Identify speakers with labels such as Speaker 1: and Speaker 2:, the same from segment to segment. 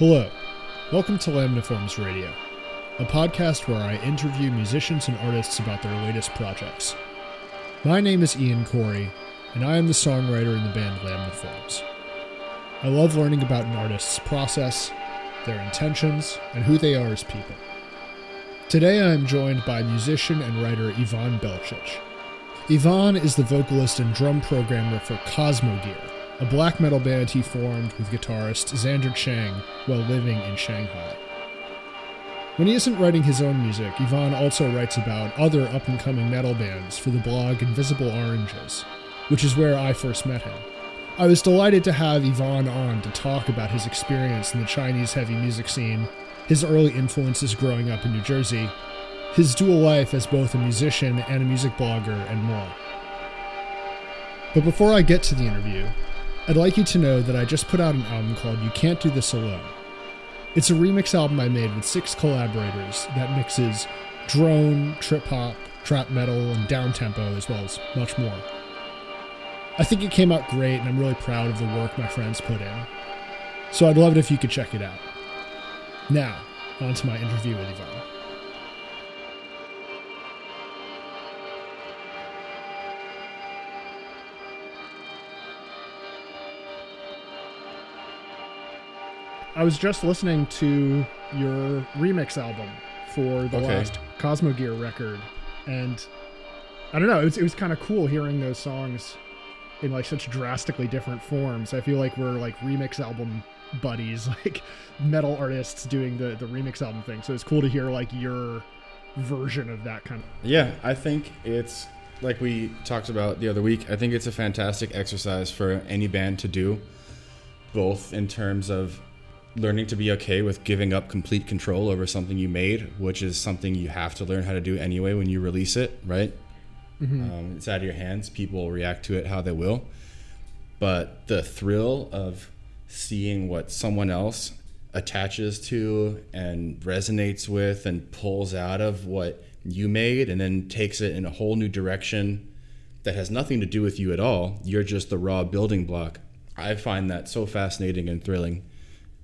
Speaker 1: Hello, welcome to Lamniforms Radio, a podcast where I interview musicians and artists about their latest projects. My name is Ian Corey, and I am the songwriter in the band Lamniforms. I love learning about an artist's process, their intentions, and who they are as people. Today I am joined by musician and writer Ivan Belcic. Ivan is the vocalist and drum programmer for Cosmogyral, a black metal band he formed with guitarist Xander Chang while living in Shanghai. When he isn't writing his own music, Ivan also writes about other up and coming metal bands for the blog Invisible Oranges, which is where I first met him. I was delighted to have Ivan on to talk about his experience in the Chinese heavy music scene, his early influences growing up in New Jersey, his dual life as both a musician and a music blogger, and more. But before I get to the interview, I'd like you to know that I just put out an album called You Can't Do This Alone. It's a remix album I made with six collaborators that mixes drone, trip hop, trap metal, and down tempo, as well as much more. I think it came out great, and I'm really proud of the work my friends put in. So I'd love it if you could check it out. Now, on to my interview with Ivan. I was just listening to your remix album for the
Speaker 2: Okay.
Speaker 1: last Cosmogyral record, and I don't know, it was, it was kind of cool hearing those songs in like such drastically different forms. I feel like we're like remix album buddies, like metal artists doing the the remix album thing. So it's cool to hear like your version of that kind of.
Speaker 2: Yeah, I think it's like we talked about the other week. I think it's a fantastic exercise for any band to do, both in terms of learning to be okay with giving up complete control over something you made, which is something you have to learn how to do anyway when you release it, right? Um, it's out of your hands. People will react to it how they will. But the thrill of seeing what someone else attaches to and resonates with and pulls out of what you made and then takes it in a whole new direction that has nothing to do with you at all. You're just the raw building block. I find that so fascinating and thrilling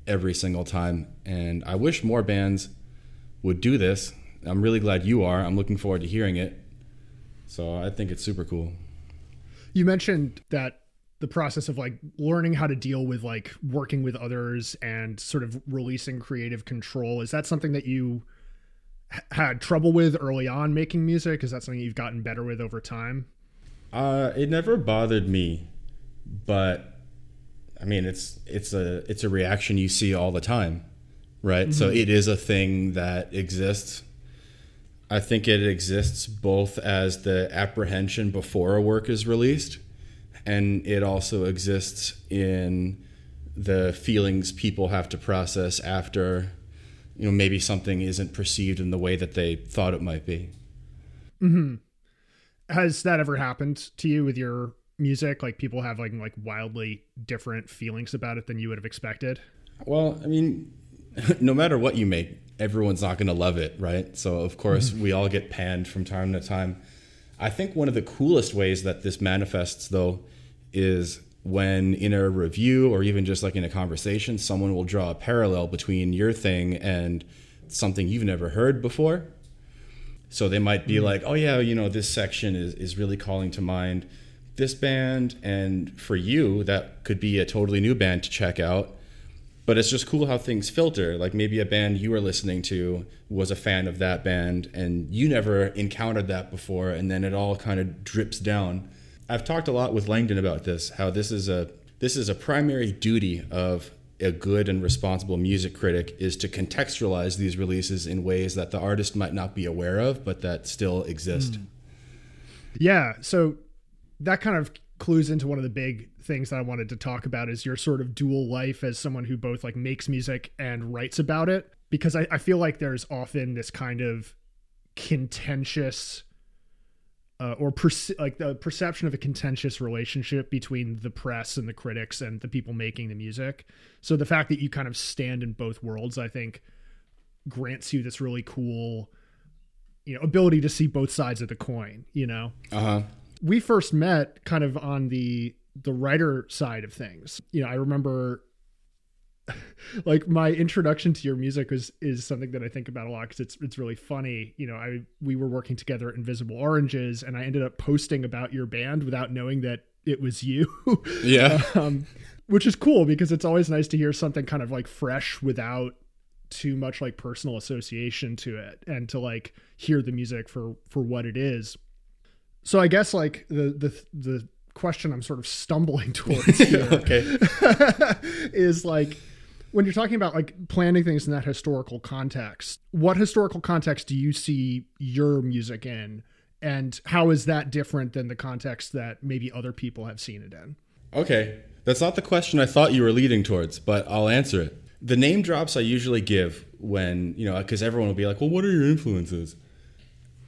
Speaker 2: every single time. And I wish more bands would do this. I'm really glad you are. I'm looking forward to hearing it. So I think it's super cool.
Speaker 1: You mentioned that the process of like learning how to deal with like working with others and sort of releasing creative control is that something that you had trouble with early on making music is that something you've gotten better with over time
Speaker 2: Uh, it never bothered me, but I mean, it's it's a it's a reaction you see all the time, right? So it is a thing that exists. I think it exists both as the apprehension before a work is released, and it also exists in the feelings people have to process after, you know, maybe something isn't perceived in the way that they thought it might be. Mm-hmm.
Speaker 1: has that ever happened to you with your music like people have like like wildly different feelings about it than you would have expected
Speaker 2: Well, I mean, no matter what you make, everyone's not going to love it, right? So, of course, mm-hmm. we all get panned from time to time. I think one of the coolest ways that this manifests, though, is when in a review or even just like in a conversation, someone will draw a parallel between your thing and something you've never heard before. So they might be mm-hmm. like, oh, yeah, you know, this section is, is really calling to mind this band. And for you, that could be a totally new band to check out. But it's just cool how things filter. Like maybe a band you were listening to was a fan of that band and you never encountered that before. And then it all kind of drips down. I've talked a lot with Langdon about this, how this is a this is a primary duty of a good and responsible music critic is to contextualize these releases in ways that the artist might not be aware of, but that still exist. Hmm.
Speaker 1: yeah so that kind of clues into one of the big things that i wanted to talk about is your sort of dual life as someone who both like makes music and writes about it because i, I feel like there's often this kind of contentious uh, or like the perception of a contentious relationship between the press and the critics and the people making the music. So the fact that you kind of stand in both worlds, I think, grants you this really cool, you know, ability to see both sides of the coin. You know,
Speaker 2: Uh huh.
Speaker 1: We first met kind of on the the writer side of things. You know, I remember like my introduction to your music is is something that I think about a lot because it's it's really funny. You know, I we were working together at Invisible Oranges, and I ended up posting about your band without knowing that it was you.
Speaker 2: Yeah.
Speaker 1: um, which is cool because it's always nice to hear something kind of like fresh without too much like personal association to it and to like hear the music for for what it is so i guess like the the the question i'm sort of stumbling towards here
Speaker 2: okay.
Speaker 1: is like when you're talking about like planning things in that historical context what historical context do you see your music in and how is that different than the context that maybe other people have seen it in
Speaker 2: Okay. That's not the question I thought you were leading towards, but I'll answer it. The name drops I usually give when, you know, because everyone will be like, well, what are your influences?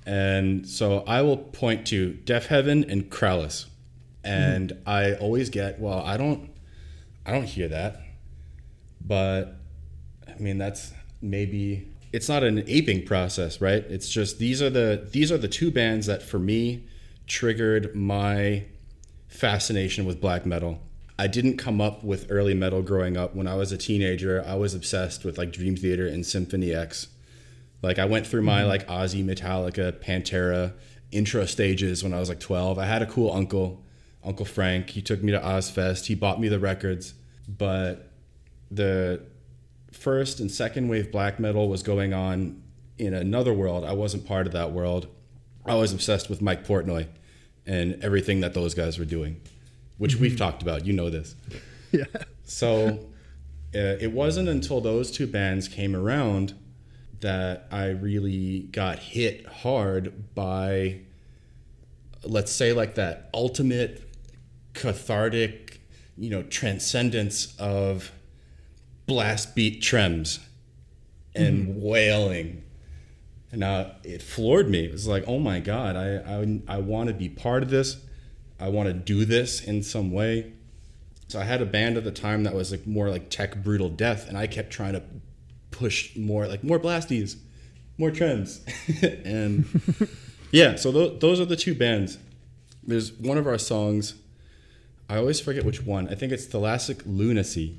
Speaker 2: And so I will point to Deafheaven and Krallice. And mm-hmm. I always get, well, I don't I don't hear that. But I mean that's maybe it's not an aping process, right? It's just these are the these are the two bands that for me triggered my fascination with black metal. I didn't come up with early metal growing up. When I was a teenager, I was obsessed with like Dream Theater and Symphony X. Like I went through my mm-hmm. like Ozzy, Metallica, Pantera intro stages when I was like 12. I had a cool uncle, Uncle Frank. He took me to Ozzfest. He bought me the records, but the first and second wave black metal was going on in another world. I wasn't part of that world. I was obsessed with Mike Portnoy and everything that those guys were doing, which mm-hmm. we've talked about. You know this.
Speaker 1: Yeah.
Speaker 2: So uh, it wasn't until those two bands came around that I really got hit hard by, let's say, like that ultimate cathartic, you know, transcendence of blast beat trems and mm-hmm. wailing and uh, it floored me. It was like, oh my god, I I, I want to be part of this. I want to do this in some way. So I had a band at the time that was like more like tech brutal death, and I kept trying to push more like more blasties, more trems, and yeah. So th- those are the two bands. There's one of our songs. I always forget which one. I think it's Thalassic Lunacy.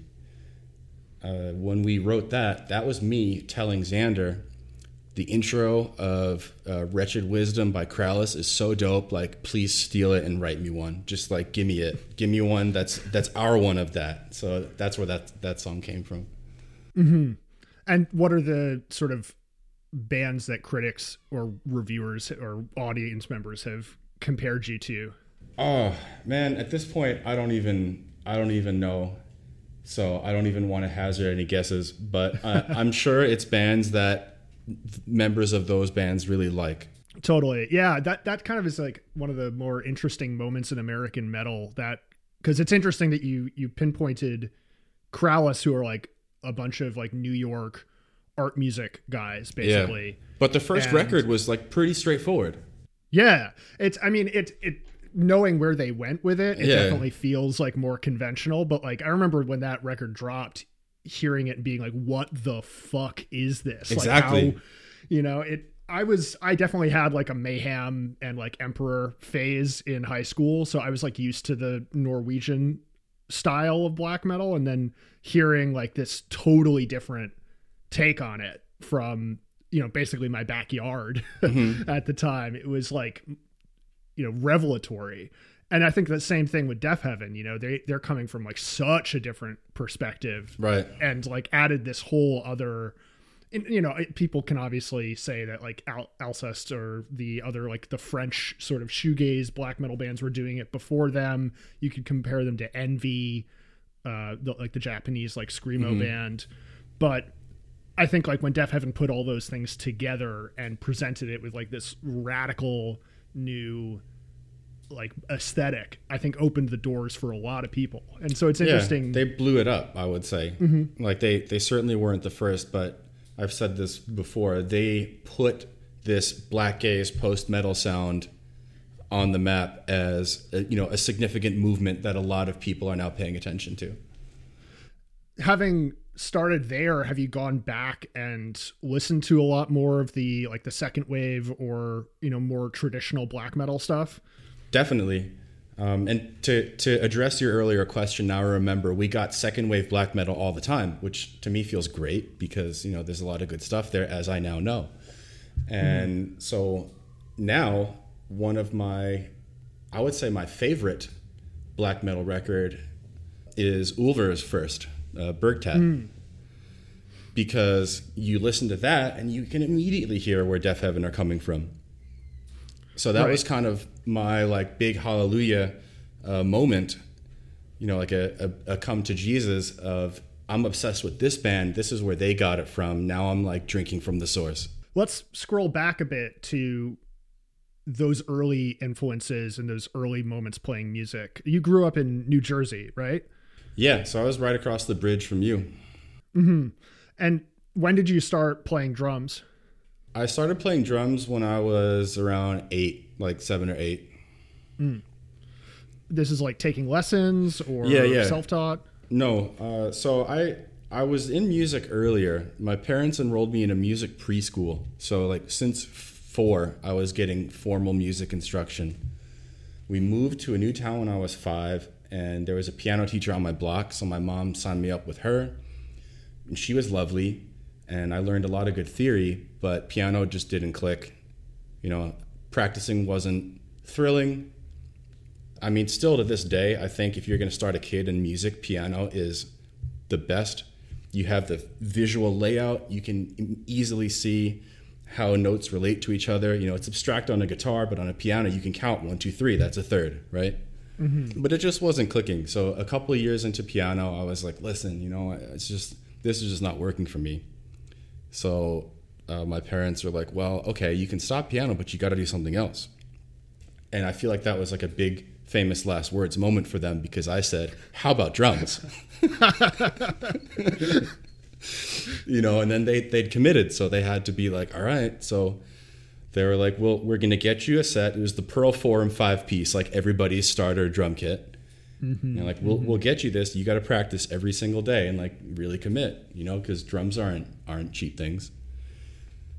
Speaker 2: Uh, when we wrote that, that was me telling Xander the intro of uh, Wretched Wisdom by Krallice is so dope. Like, please steal it and write me one. Just like, give me it. Give me one that's that's our one of that. So that's where that that song came from.
Speaker 1: Mm-hmm. And what are the sort of bands that critics or reviewers or audience members have compared you to?
Speaker 2: Oh man, at this point, I don't even I don't even know. So I don't even want to hazard any guesses, but I, uh, I'm sure it's bands that members of those bands really like.
Speaker 1: Totally. Yeah, that that kind of is like one of the more interesting moments in American metal that cuz it's interesting that you you pinpointed Krallice who are like a bunch of like New York art music guys basically. Yeah.
Speaker 2: But the first and, record was like pretty straightforward.
Speaker 1: Yeah. It's I mean it it knowing where they went with it, it yeah. definitely feels like more conventional, but like I remember when that record dropped, hearing it and being like, "What the fuck is this?"
Speaker 2: Exactly.
Speaker 1: Like how, you know, it. I was. I definitely had like a mayhem and like emperor phase in high school, so I was like used to the Norwegian style of black metal, and then hearing like this totally different take on it from you know basically my backyard mm-hmm. at the time it was like you know revelatory and I think the same thing with Deafheaven You know, they they're coming from like such a different perspective,
Speaker 2: right?
Speaker 1: And like added this whole other. And, you know, people can obviously say that like Al- Alcest or the other like the French sort of shoegaze black metal bands were doing it before them. You could compare them to Envy, uh, the, like the Japanese like screamo mm-hmm. band, but I think like when Deafheaven put all those things together and presented it with like this radical new like aesthetic i think opened the doors for a lot of people and so it's interesting
Speaker 2: yeah, they blew it up i would say mm-hmm. like they they certainly weren't the first but i've said this before they put this black gaze post metal sound on the map as a, you know a significant movement that a lot of people are now paying attention to
Speaker 1: having started there have you gone back and listened to a lot more of the like the second wave or you know more traditional black metal stuff
Speaker 2: Definitely. Um, and to to address your earlier question, now I remember we got second wave black metal all the time, which to me feels great because you know there's a lot of good stuff there, as I now know. And mm. so now one of my, I would say my favorite black metal record is Ulver's first, uh, Bergtatt. Mm. Because you listen to that and you can immediately hear where Deafheaven are coming from. So that right. was kind of my like big hallelujah uh, moment, you know, like a, a, a come to Jesus of I'm obsessed with this band. This is where they got it from. Now I'm like drinking from the source.
Speaker 1: Let's scroll back a bit to those early influences and those early moments playing music. You grew up in New Jersey, right?
Speaker 2: Yeah, so I was right across the bridge from you.
Speaker 1: Mm-hmm. And when did you start playing drums?
Speaker 2: I started playing drums when I was around eight, like seven or eight.
Speaker 1: Mm. This is like taking lessons or yeah, yeah. self-taught.
Speaker 2: No, uh, so I I was in music earlier. My parents enrolled me in a music preschool. So like since four, I was getting formal music instruction. We moved to a new town when I was five, and there was a piano teacher on my block. So my mom signed me up with her, and she was lovely and I learned a lot of good theory, but piano just didn't click. You know, practicing wasn't thrilling. I mean, still to this day, I think if you're going to start a kid in music, piano is the best. You have the visual layout, you can easily see how notes relate to each other. You know, it's abstract on a guitar, but on a piano, you can count one, two, three. That's a third, right? Mm-hmm. But it just wasn't clicking. So a couple of years into piano, I was like, listen, you know, it's just this is just not working for me. So uh, my parents were like, well, okay, you can stop piano, but you got to do something else. And I feel like that was like a big famous last words moment for them because I said, how about drums? you know, and then they, they'd committed. So they had to be like, all right. So they were like, well, we're going to get you a set. It was the Pearl Forum five piece, like everybody's starter drum kit. Mm-hmm. And like we'll mm-hmm. we'll get you this. You got to practice every single day and like really commit, you know, because drums aren't aren't cheap things.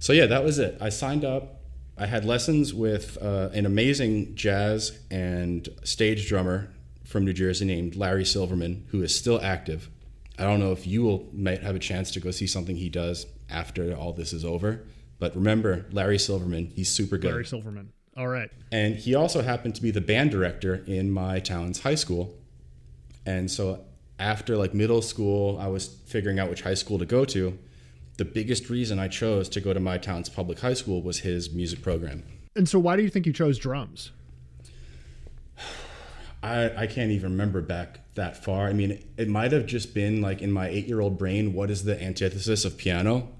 Speaker 2: So yeah, that was it. I signed up. I had lessons with uh, an amazing jazz and stage drummer from New Jersey named Larry Silverman, who is still active. I don't know if you will might have a chance to go see something he does after all this is over. But remember, Larry Silverman, he's super good.
Speaker 1: Larry Silverman. All right.
Speaker 2: And he also happened to be the band director in my town's high school. And so after like middle school, I was figuring out which high school to go to. The biggest reason I chose to go to my town's public high school was his music program.
Speaker 1: And so why do you think you chose drums?
Speaker 2: I, I can't even remember back that far. I mean, it might have just been like in my eight year old brain, what is the antithesis of piano?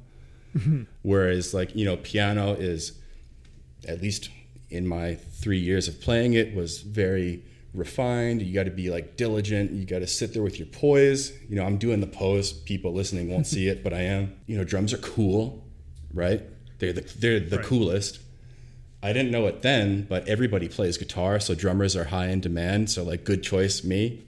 Speaker 2: Whereas, like, you know, piano is, at least in my three years of playing it was very refined. You got to be like diligent. You got to sit there with your poise. You know, I'm doing the pose. People listening won't see it, but I am. You know, drums are cool, right? They're the, they're the right. coolest. I didn't know it then, but everybody plays guitar, so drummers are high in demand. So like, good choice, me.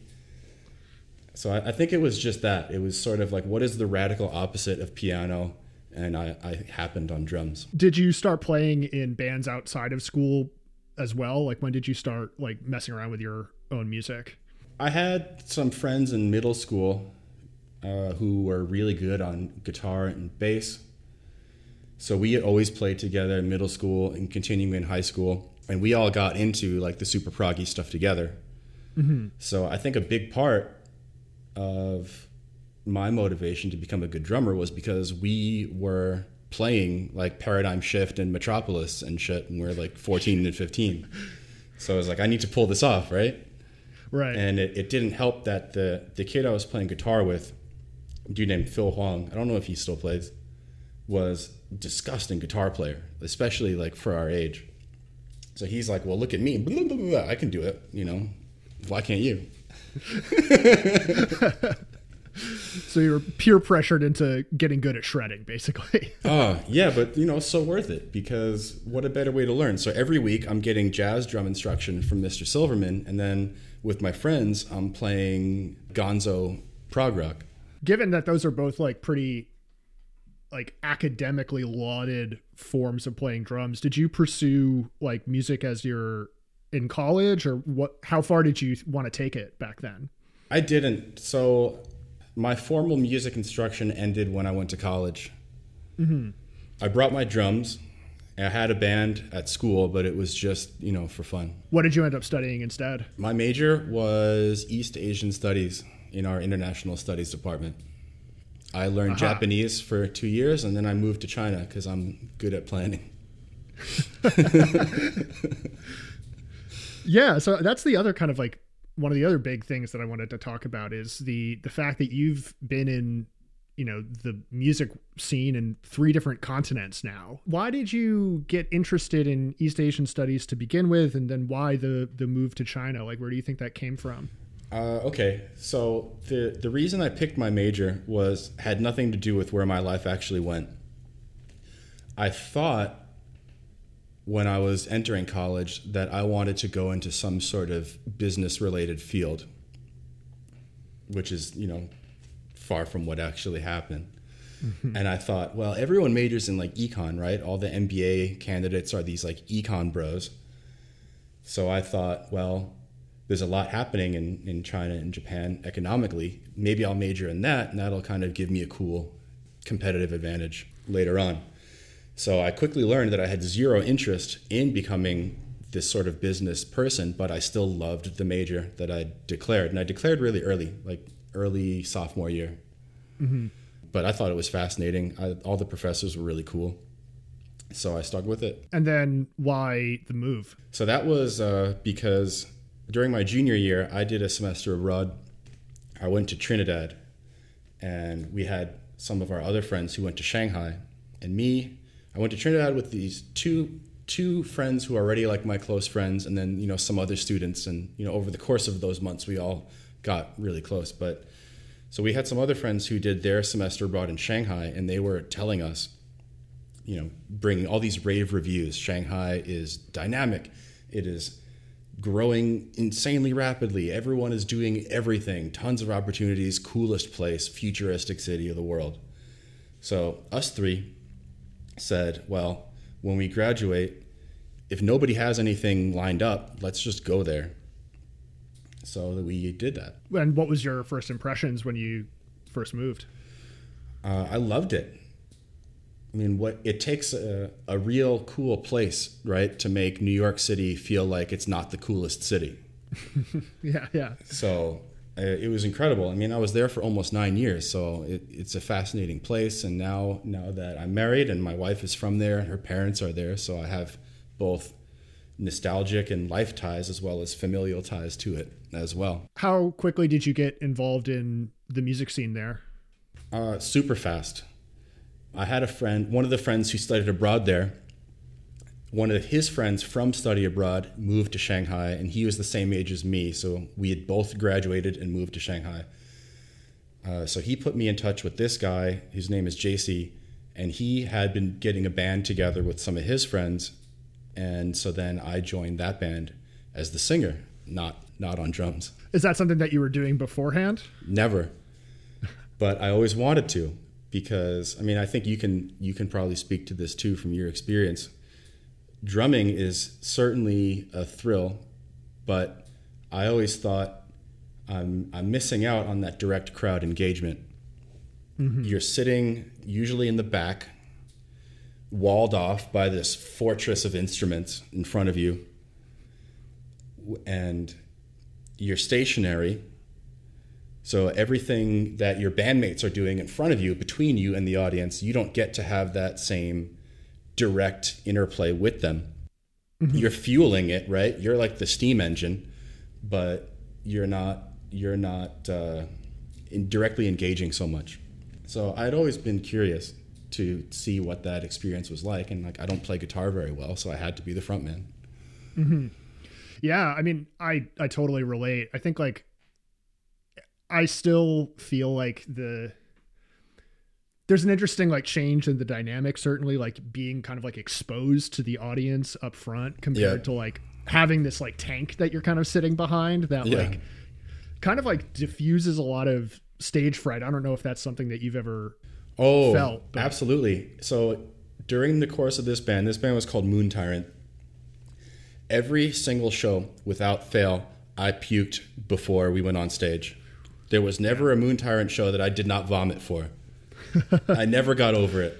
Speaker 2: So I, I think it was just that. It was sort of like, what is the radical opposite of piano? and I, I happened on drums.
Speaker 1: Did you start playing in bands outside of school as well? Like when did you start like messing around with your own music?
Speaker 2: I had some friends in middle school uh, who were really good on guitar and bass. So we always played together in middle school and continuing in high school, and we all got into like the super proggy stuff together. Mm-hmm. So I think a big part of my motivation to become a good drummer was because we were playing like Paradigm Shift and Metropolis and shit, and we are like 14 and 15. So I was like, I need to pull this off, right?
Speaker 1: Right.
Speaker 2: And it, it didn't help that the the kid I was playing guitar with, a dude named Phil Huang, I don't know if he still plays, was disgusting guitar player, especially like for our age. So he's like, well, look at me, blah, blah, blah, I can do it. You know, why can't you?
Speaker 1: so you're peer pressured into getting good at shredding, basically.
Speaker 2: uh, yeah, but you know, so worth it because what a better way to learn. So every week I'm getting jazz drum instruction from Mr. Silverman, and then with my friends I'm playing Gonzo prog rock.
Speaker 1: Given that those are both like pretty like academically lauded forms of playing drums, did you pursue like music as your in college, or what? How far did you want to take it back then?
Speaker 2: I didn't. So my formal music instruction ended when I went to college. Mm-hmm. I brought my drums. I had a band at school, but it was just you know for fun.
Speaker 1: What did you end up studying instead?
Speaker 2: My major was East Asian Studies in our International Studies department. I learned uh-huh. Japanese for two years, and then I moved to China because I'm good at planning.
Speaker 1: yeah, so that's the other kind of like one of the other big things that I wanted to talk about is the the fact that you've been in you know the music scene in three different continents now. Why did you get interested in East Asian studies to begin with, and then why the the move to China? Like, where do you think that came from?
Speaker 2: Uh, okay, so the the reason I picked my major was had nothing to do with where my life actually went. I thought when I was entering college that I wanted to go into some sort of business related field, which is, you know, far from what actually happened. Mm-hmm. And I thought, well, everyone majors in like econ, right? All the MBA candidates are these like econ bros. So I thought, well, there's a lot happening in, in China and Japan economically. Maybe I'll major in that, and that'll kind of give me a cool competitive advantage later on. So I quickly learned that I had zero interest in becoming this sort of business person, but I still loved the major that I declared. And I declared really early, like early sophomore year. Mm-hmm. But I thought it was fascinating. I, all the professors were really cool. So I stuck with it.
Speaker 1: And then why the move?
Speaker 2: So that was uh, because during my junior year, I did a semester abroad. I went to Trinidad, and we had some of our other friends who went to Shanghai. And me, I went to Trinidad with these two two friends who are already like my close friends, and then you know some other students. And you know over the course of those months, we all got really close. But so we had some other friends who did their semester abroad in Shanghai, and they were telling us, you know, bringing all these rave reviews. Shanghai is dynamic. It is growing insanely rapidly. Everyone is doing everything. Tons of opportunities. Coolest place. Futuristic city of the world. So us three said, well, when we graduate, if nobody has anything lined up, let's just go there. So we did that.
Speaker 1: And what was your first impressions when you first moved?
Speaker 2: Uh, I loved it. I mean, what it takes a, a real cool place, right, to make New York City feel like it's not the coolest city.
Speaker 1: yeah, yeah.
Speaker 2: So it was incredible. I mean, I was there for almost nine years, so it, it's a fascinating place. And now, now that I'm married and my wife is from there and her parents are there, so I have both nostalgic and life ties as well as familial ties to it as well.
Speaker 1: How quickly did you get involved in the music scene there?
Speaker 2: Uh, super fast. I had a friend, one of the friends who studied abroad there one of his friends from study abroad moved to Shanghai, and he was the same age as me. So we had both graduated and moved to Shanghai. Uh, so he put me in touch with this guy, whose name is JC, and he had been getting a band together with some of his friends. And so then I joined that band as the singer, not not on drums.
Speaker 1: Is that something that you were doing beforehand?
Speaker 2: Never, but I always wanted to because I mean I think you can you can probably speak to this too from your experience drumming is certainly a thrill, but I always thought I'm, I'm missing out on that direct crowd engagement. Mm-hmm. You're sitting usually in the back, walled off by this fortress of instruments in front of you, and you're stationary. So everything that your bandmates are doing in front of you, between you and the audience, you don't get to have that same direct interplay with them. Mm-hmm. You're fueling it, right? You're like the steam engine, but you're not you're not uh, in directly engaging so much. So I'd always been curious to see what that experience was like, and like I don't play guitar very well, so I had to be the front man.
Speaker 1: Mm-hmm. Yeah, I mean, I I totally relate. I think like I still feel like the there's an interesting like change in the dynamic certainly like being kind of like exposed to the audience up front compared yeah. to like having this like tank that you're kind of sitting behind that yeah. like kind of like diffuses a lot of stage fright. I don't know if that's something that you've ever
Speaker 2: oh felt. But. Absolutely. So during the course of this band, this band was called Moon Tyrant. every single show without fail, I puked before we went on stage. There was never a Moon Tyrant show that I did not vomit for. I never got over it.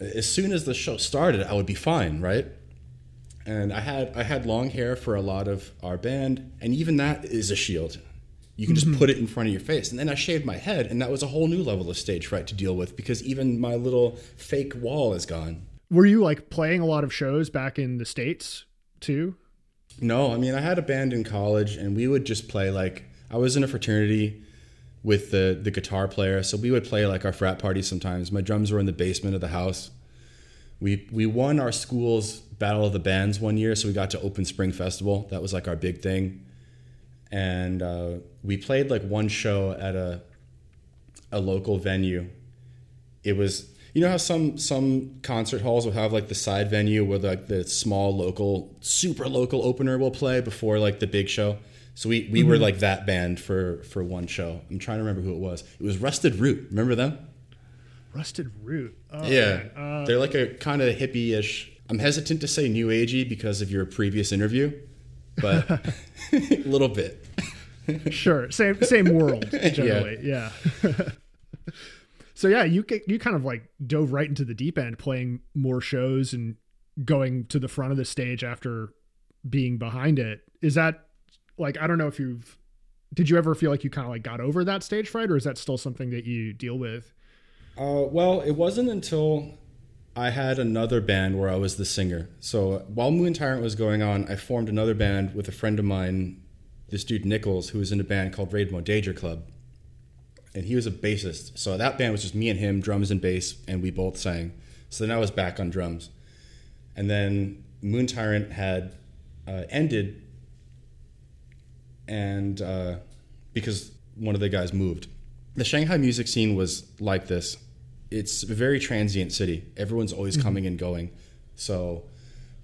Speaker 2: As soon as the show started, I would be fine, right? And I had I had long hair for a lot of our band, and even that is a shield. You can just mm-hmm. put it in front of your face. And then I shaved my head, and that was a whole new level of stage fright to deal with because even my little fake wall is gone.
Speaker 1: Were you like playing a lot of shows back in the states too?
Speaker 2: No, I mean I had a band in college, and we would just play like I was in a fraternity with the the guitar player, so we would play like our frat parties sometimes. My drums were in the basement of the house. We we won our school's battle of the bands one year, so we got to Open Spring Festival. That was like our big thing, and uh, we played like one show at a a local venue. It was you know how some some concert halls will have like the side venue where like the small local super local opener will play before like the big show so we, we mm-hmm. were like that band for for one show. I'm trying to remember who it was. It was rusted root. Remember them?
Speaker 1: Rusted root.
Speaker 2: Oh, yeah. uh, they're like a kind of hippie-ish. I'm hesitant to say new agey because of your previous interview but a little bit.
Speaker 1: Sure. Same same world generally. Yeah, yeah. so yeah, you you kind of like dove right into the deep end, playing more shows and going to the front of the stage after being behind it. Is that like I don't know if you've did you ever feel like you kind of like got over that stage fright, or is that still something that you deal with?
Speaker 2: Uh, well, it wasn't until I had another band where I was the singer. So while Moon Tyrant was going on, I formed another band with a friend of mine, this dude Nichols, who was in a band called Raid Danger Club and he was a bassist. So that band was just me and him, drums and bass, and we both sang. So then I was back on drums, and then Moon Tyrant had uh, ended, and uh, because one of the guys moved, the Shanghai music scene was like this. It's a very transient city. Everyone's always mm-hmm. coming and going. So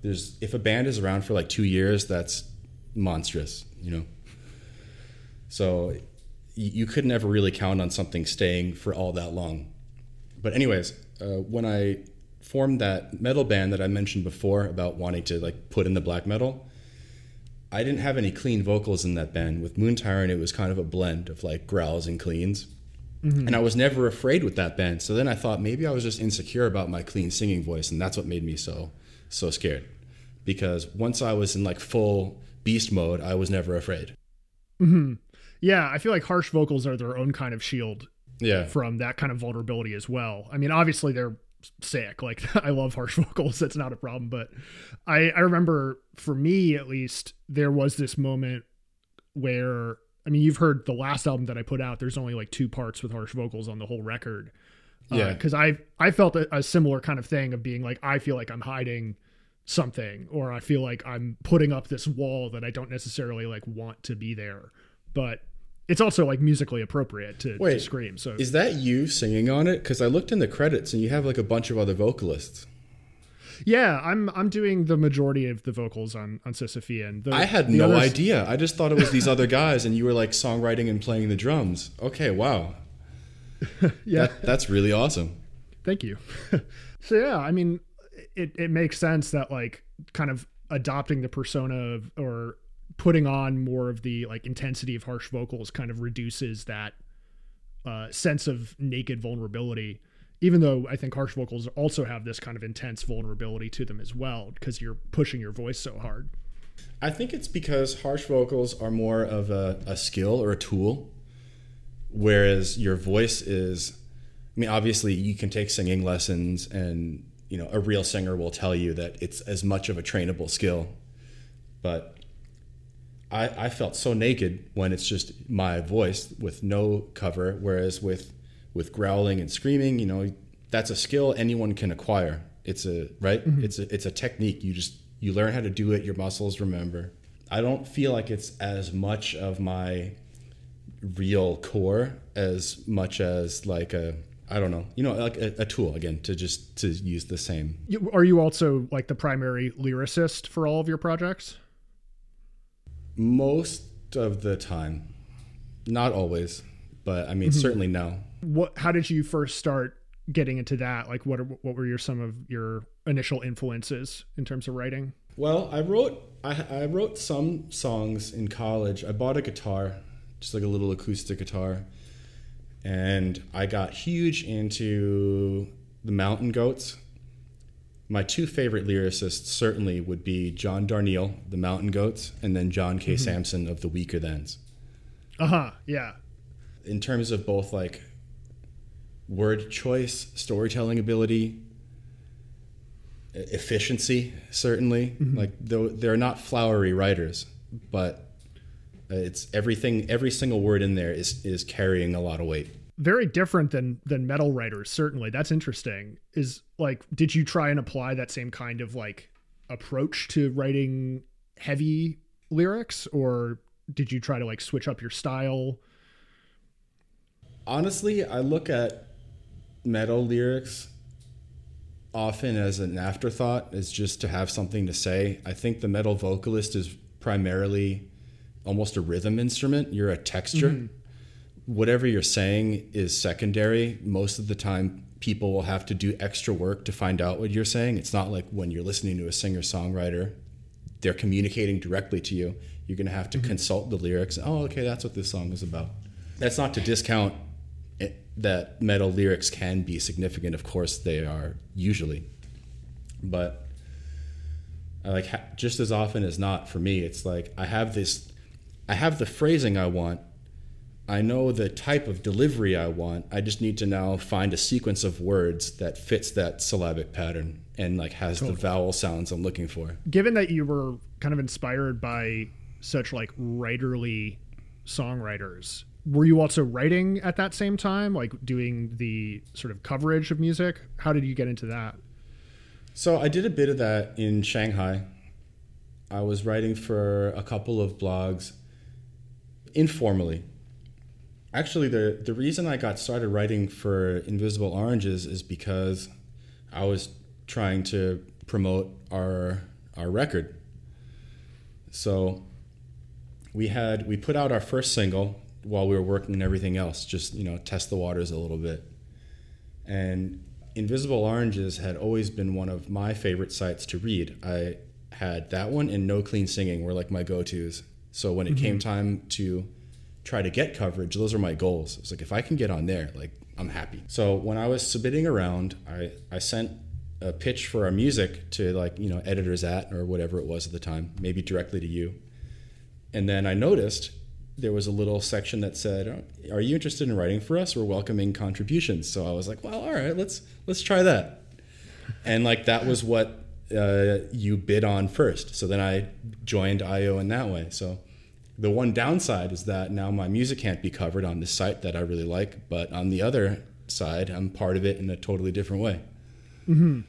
Speaker 2: there's if a band is around for like two years, that's monstrous, you know. So you could never really count on something staying for all that long. But anyways, uh, when I formed that metal band that I mentioned before about wanting to like put in the black metal, I didn't have any clean vocals in that band. With Moon Tyrant, it was kind of a blend of like growls and cleans. Mm-hmm. And I was never afraid with that band. So then I thought maybe I was just insecure about my clean singing voice, and that's what made me so so scared. Because once I was in like full beast mode, I was never afraid.
Speaker 1: Mm-hmm yeah, I feel like harsh vocals are their own kind of shield
Speaker 2: yeah.
Speaker 1: from that kind of vulnerability as well. I mean, obviously they're sick. Like I love harsh vocals. That's not a problem. But I, I remember for me at least, there was this moment where I mean, you've heard the last album that I put out. There's only like two parts with harsh vocals on the whole record.
Speaker 2: Uh, yeah,
Speaker 1: because I I felt a, a, similar kind of thing of being like I feel like I'm hiding something, or I feel like I'm putting up this wall that I don't necessarily like want to be there but it's also like musically appropriate to, Wait, to scream. So
Speaker 2: is that you singing on it? Because I looked in the credits and you have like a bunch of other vocalists.
Speaker 1: Yeah, I'm I'm doing the majority of the vocals on on Sisyphean.
Speaker 2: The, I had no others... idea. I just thought it was these other guys, and you were like songwriting and playing the drums. Okay, wow. yeah, that, that's really awesome.
Speaker 1: Thank you. so yeah, I mean, it it makes sense that like kind of adopting the persona of or putting on more of the like intensity of harsh vocals kind of reduces that uh, sense of naked vulnerability even though i think harsh vocals also have this kind of intense vulnerability to them as well because you're pushing your voice so hard.
Speaker 2: I think it's because harsh vocals are more of a, a skill or a tool whereas your voice is i mean obviously you can take singing lessons and you know a real singer will tell you that it's as much of a trainable skill but I, I felt so naked when it's just my voice with no cover, whereas with with growling and screaming, you know, that's a skill anyone can acquire. It's a right. Mm-hmm. It's a it's a technique. You just you learn how to do it. Your muscles remember. I don't feel like it's as much of my real core as much as like a I don't know, you know, like a, a, tool again to just to use the same.
Speaker 1: Are you also like the primary lyricist for all of your projects?
Speaker 2: Most of the time, not always, but I mean mm-hmm. certainly no.
Speaker 1: What? How did you first start getting into that? Like, what? Are, what were your some of your initial influences in terms of writing?
Speaker 2: Well, I wrote I, I wrote some songs in college. I bought a guitar, just like a little acoustic guitar, and I got huge into the Mountain Goats. My two favorite lyricists certainly would be John Darnielle, the Mountain Goats, and then John K. Mm-hmm. Samson of the Weakerthans.
Speaker 1: Uh huh. Yeah.
Speaker 2: In terms of both like word choice, storytelling ability, efficiency certainly mm-hmm. like though they're not flowery writers but it's everything every single word in there is is carrying a lot of weight
Speaker 1: very different than than metal writers certainly that's interesting is like did you try and apply that same kind of like approach to writing heavy lyrics or did you try to like switch up your style
Speaker 2: honestly i look at metal lyrics often as an afterthought is just to have something to say. I think the metal vocalist is primarily almost a rhythm instrument. You're a texture. Mm-hmm. Whatever you're saying is secondary. Most of the time, people will have to do extra work to find out what you're saying. It's not like when you're listening to a singer songwriter, they're communicating directly to you. You're going to have to mm-hmm. consult the lyrics. Oh, okay, that's what this song is about. That's not to discount that metal lyrics can be significant. Of course, they are usually, but I like ha- just as often as not for me, it's like I have this, I have the phrasing I want. I know the type of delivery I want. I just need to now find a sequence of words that fits that syllabic pattern and like has totally. the vowel sounds I'm looking for.
Speaker 1: Given that you were kind of inspired by such like writerly songwriters, were you also writing at that same time, like doing the sort of coverage of music? How did you get into that?
Speaker 2: So I did a bit of that in Shanghai. I was writing for a couple of blogs informally. Actually, the the reason I got started writing for Invisible Oranges is because I was trying to promote our our record. So we had we put out our first single while we were working and everything else, just you know, test the waters a little bit. And Invisible Oranges had always been one of my favorite sites to read. I had that one and No Clean Singing were like my go-tos. So when it mm-hmm. came time to try to get coverage, those are my goals. It's like if I can get on there, like I'm happy. So when I was submitting around, I, I sent a pitch for our music to like, you know, editors at or whatever it was at the time, maybe directly to you. And then I noticed there was a little section that said, "Are you interested in writing for us? We're welcoming contributions." So I was like, "Well, all right, let's let's try that." And like that was what uh, you bid on first. So then I joined IO in that way. So the one downside is that now my music can't be covered on this site that I really like, but on the other side, I'm part of it in a totally different way.
Speaker 1: Mm-hmm.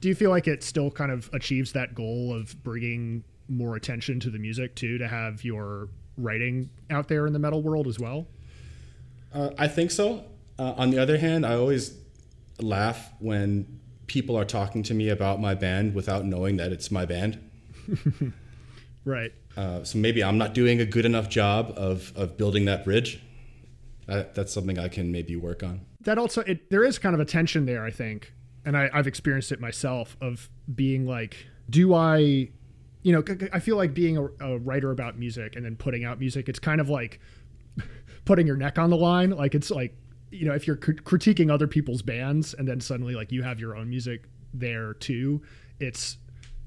Speaker 1: Do you feel like it still kind of achieves that goal of bringing more attention to the music too, to have your writing out there in the metal world as well?
Speaker 2: Uh, I think so. Uh, on the other hand, I always laugh when people are talking to me about my band without knowing that it's my band.
Speaker 1: right.
Speaker 2: Uh, so maybe I'm not doing a good enough job of, of building that bridge. that's something I can maybe work on.
Speaker 1: That also, it, there is kind of a tension there, I think, and I, I've experienced it myself of being like, do I you know, I feel like being a, a, writer about music and then putting out music, it's kind of like putting your neck on the line. Like it's like, you know, if you're critiquing other people's bands and then suddenly like you have your own music there too, it's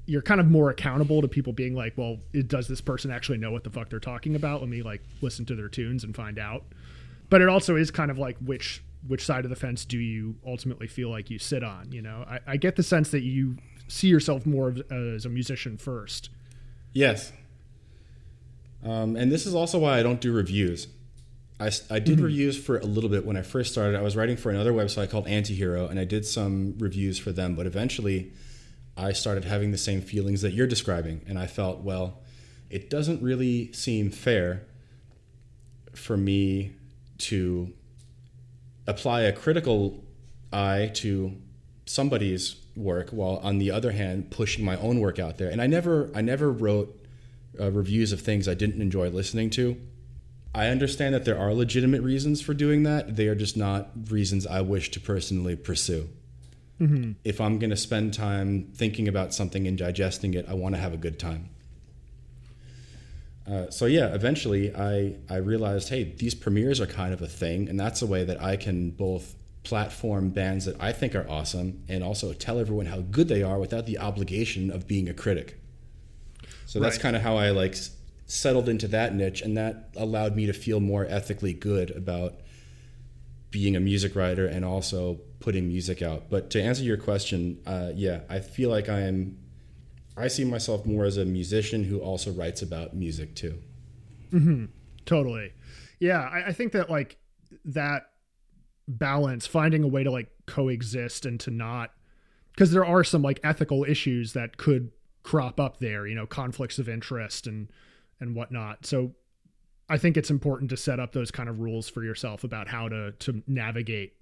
Speaker 1: you're kind of more accountable to people being like, well, it, does this person actually know what the fuck they're talking about? Let me like listen to their tunes and find out. But it also is kind of like which which side of the fence do you ultimately feel like you sit on? You know, I, I get the sense that you see yourself more as a musician first.
Speaker 2: Yes. Um, and this is also why I don't do reviews. I, I did mm-hmm. reviews for a little bit when I first started. I was writing for another website called Antihero, and I did some reviews for them. But eventually, I started having the same feelings that you're describing, and I felt, well, it doesn't really seem fair for me to apply a critical eye to somebody's work while on the other hand pushing my own work out there. And i never i never wrote uh, reviews of things i didn't enjoy listening to. I understand that there are legitimate reasons for doing that. They are just not reasons i wish to personally pursue Mm-hmm. If I'm going to spend time thinking about something and digesting it, I want to have a good time. Uh, so yeah, eventually I I realized, hey, these premieres are kind of a thing, and that's a way that I can both platform bands that I think are awesome and also tell everyone how good they are without the obligation of being a critic. So that's kind of how I like settled into that niche, and that allowed me to feel more ethically good about being a music writer and also putting music out. But to answer your question, uh, yeah, I feel like I am. I see myself more as a musician who also writes about music too.
Speaker 1: Mm-hmm. Totally. Yeah, I, I think that like that balance, finding a way to like coexist and to not, because there are some like ethical issues that could crop up there. You know, conflicts of interest and and whatnot. So I think it's important to set up those kind of rules for yourself about how to to navigate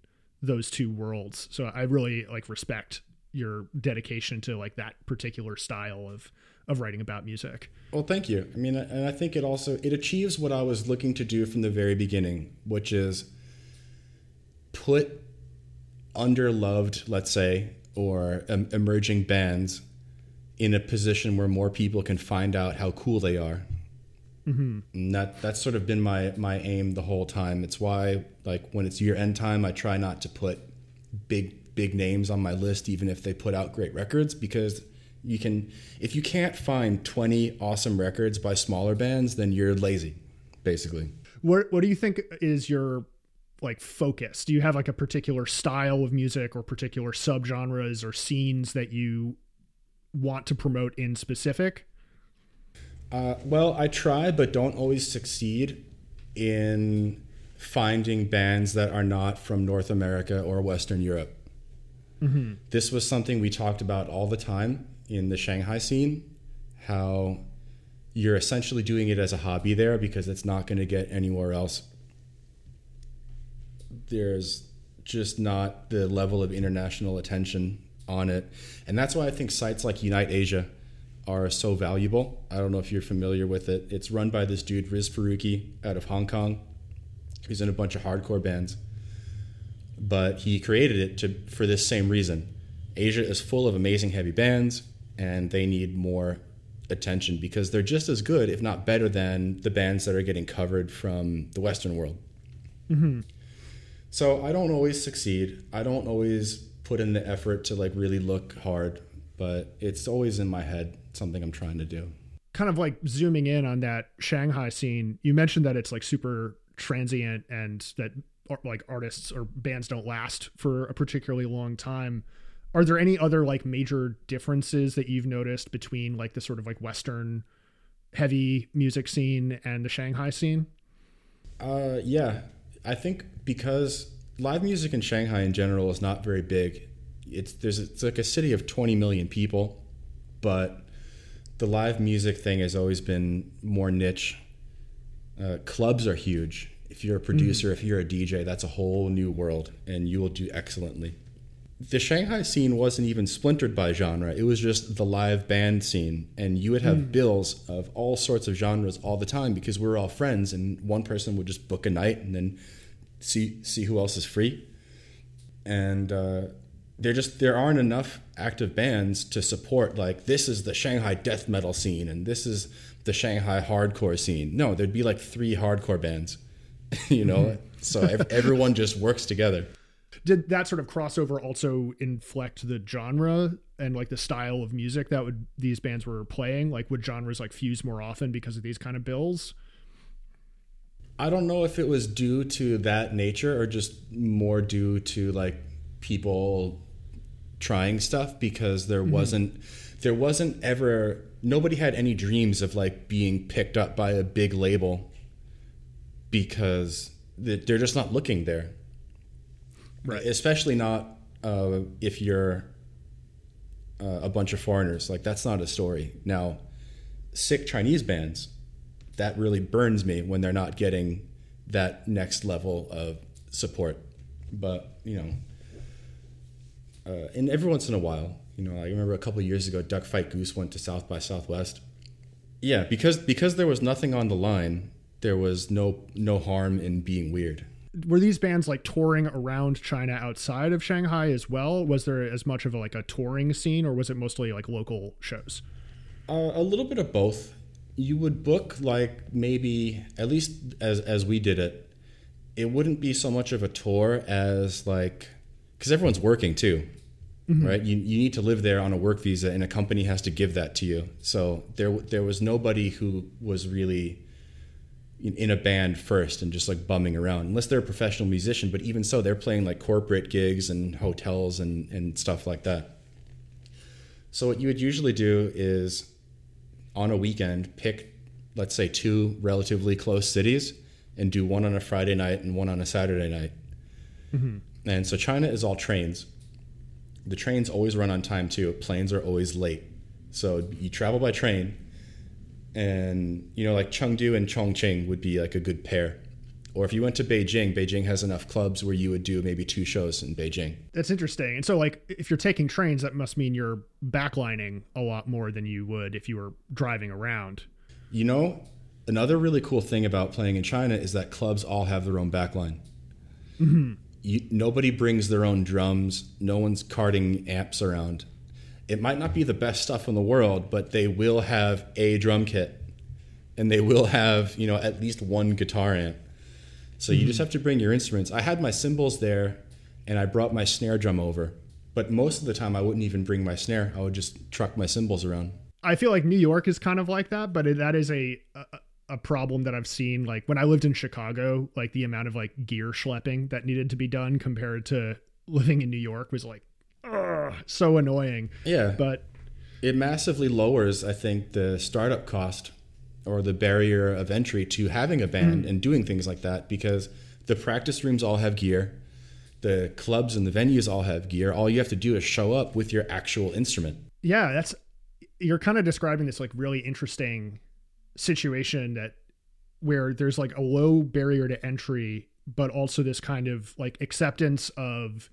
Speaker 1: those two worlds. So I really like respect your dedication to like that particular style of of writing about music.
Speaker 2: Well, thank you. I mean, and I think it also it achieves what I was looking to do from the very beginning, which is put underloved, let's say, or um, emerging bands in a position where more people can find out how cool they are Mm-hmm. And that that's sort of been my my aim the whole time. It's why like when it's year end time, I try not to put big big names on my list, even if they put out great records, because you can if you can't find 20 awesome records by smaller bands, then you're lazy, basically.
Speaker 1: What what do you think is your like focus? Do you have like a particular style of music or particular subgenres or scenes that you want to promote in specific?
Speaker 2: Uh, well, I try, but don't always succeed in finding bands that are not from North America or Western Europe. Mm-hmm. This was something we talked about all the time in the Shanghai scene. How you're essentially doing it as a hobby there because it's not going to get anywhere else. There's just not the level of international attention on it. And that's why I think sites like Unite Asia are so valuable. I don't know if you're familiar with it. It's run by this dude Riz Farooqi out of Hong Kong. He's in a bunch of hardcore bands, but he created it to for this same reason. Asia is full of amazing heavy bands, and they need more attention because they're just as good, if not better, than the bands that are getting covered from the Western world. Mm-hmm. So I don't always succeed. I don't always put in the effort to like really look hard, but it's always in my head something I'm trying to do.
Speaker 1: Kind of like zooming in on that Shanghai scene, you mentioned that it's like super transient and that like artists or bands don't last for a particularly long time. Are there any other like major differences that you've noticed between like the sort of like Western heavy music scene and the Shanghai scene?
Speaker 2: Uh, yeah, I think because live music in Shanghai in general is not very big. It's there's it's like a city of 20 million people, but the live music thing has always been more niche. Uh, clubs are huge. If you're a producer, mm. if you're a DJ, that's a whole new world, and you will do excellently. The Shanghai scene wasn't even splintered by genre. It was just the live band scene, and you would have mm. bills of all sorts of genres all the time because we were all friends, and one person would just book a night and then see see who else is free. And uh, there just there aren't enough active bands to support like this is the Shanghai death metal scene and this is the Shanghai hardcore scene. No, there'd be like three hardcore bands, you know. Mm-hmm. so everyone just works together.
Speaker 1: Did that sort of crossover also inflect the genre and like the style of music that would these bands were playing? Like would genres like fuse more often because of these kind of bills?
Speaker 2: I don't know if it was due to that nature or just more due to like people trying stuff because there mm-hmm. wasn't there wasn't ever nobody had any dreams of like being picked up by a big label because they're just not looking there. Right. Especially not uh, if you're uh, a bunch of foreigners. Like that's not a story. Now sick chinese bands that really burns me when they're not getting that next level of support. But you know uh, and every once in a while, you know, I remember a couple years ago, Duck Fight Goose went to South by Southwest. Yeah, because because there was nothing on the line, there was no no harm in being weird.
Speaker 1: were these bands like touring around China outside of Shanghai as well? Was there as much of a, like a touring scene, or was it mostly like local shows?
Speaker 2: Uh, a little bit of both. You would book like maybe at least as as we did it. It wouldn't be so much of a tour as like because everyone's working too, mm-hmm. right? You you need to live there on a work visa, and a company has to give that to you. So there there was nobody who was really in a band first and just like bumming around unless they're a professional musician but even so they're playing like corporate gigs and hotels and, and stuff like that so what you would usually do is on a weekend pick let's say two relatively close cities and do one on a friday night and one on a saturday night mm-hmm. and so china is all trains the trains always run on time too planes are always late so you travel by train and you know like Chengdu and Chongqing would be like a good pair. Or if you went to Beijing, Beijing has enough clubs where you would do maybe two shows in Beijing.
Speaker 1: That's interesting. And so like if you're taking trains, that must mean you're backlining a lot more than you would if you were driving around.
Speaker 2: You know, another really cool thing about playing in China is that clubs all have their own backline. Mm-hmm. You, nobody brings their own drums. No one's carting amps around it might not be the best stuff in the world, but they will have a drum kit and they will have, you know, at least one guitar amp. So mm-hmm. you just mm-hmm. have to bring your instruments. I had my cymbals there and I brought my snare drum over. But most of the time I wouldn't even bring my snare. I would just truck my cymbals around.
Speaker 1: I feel like New York is kind of like that, but that is a, a a problem that I've seen like when I lived in Chicago, like the amount of like gear schlepping that needed to be done compared to living in New York was like ugh, so annoying.
Speaker 2: Yeah.
Speaker 1: But
Speaker 2: it massively lowers, I think, the startup cost or the barrier of entry to having a band mm. and doing things like that because the practice rooms all have gear. The clubs and the venues all have gear. All you have to do is show up with your actual instrument.
Speaker 1: Yeah, that's you're kind of describing this like really interesting situation that where there's like a low barrier to entry but also this kind of like acceptance of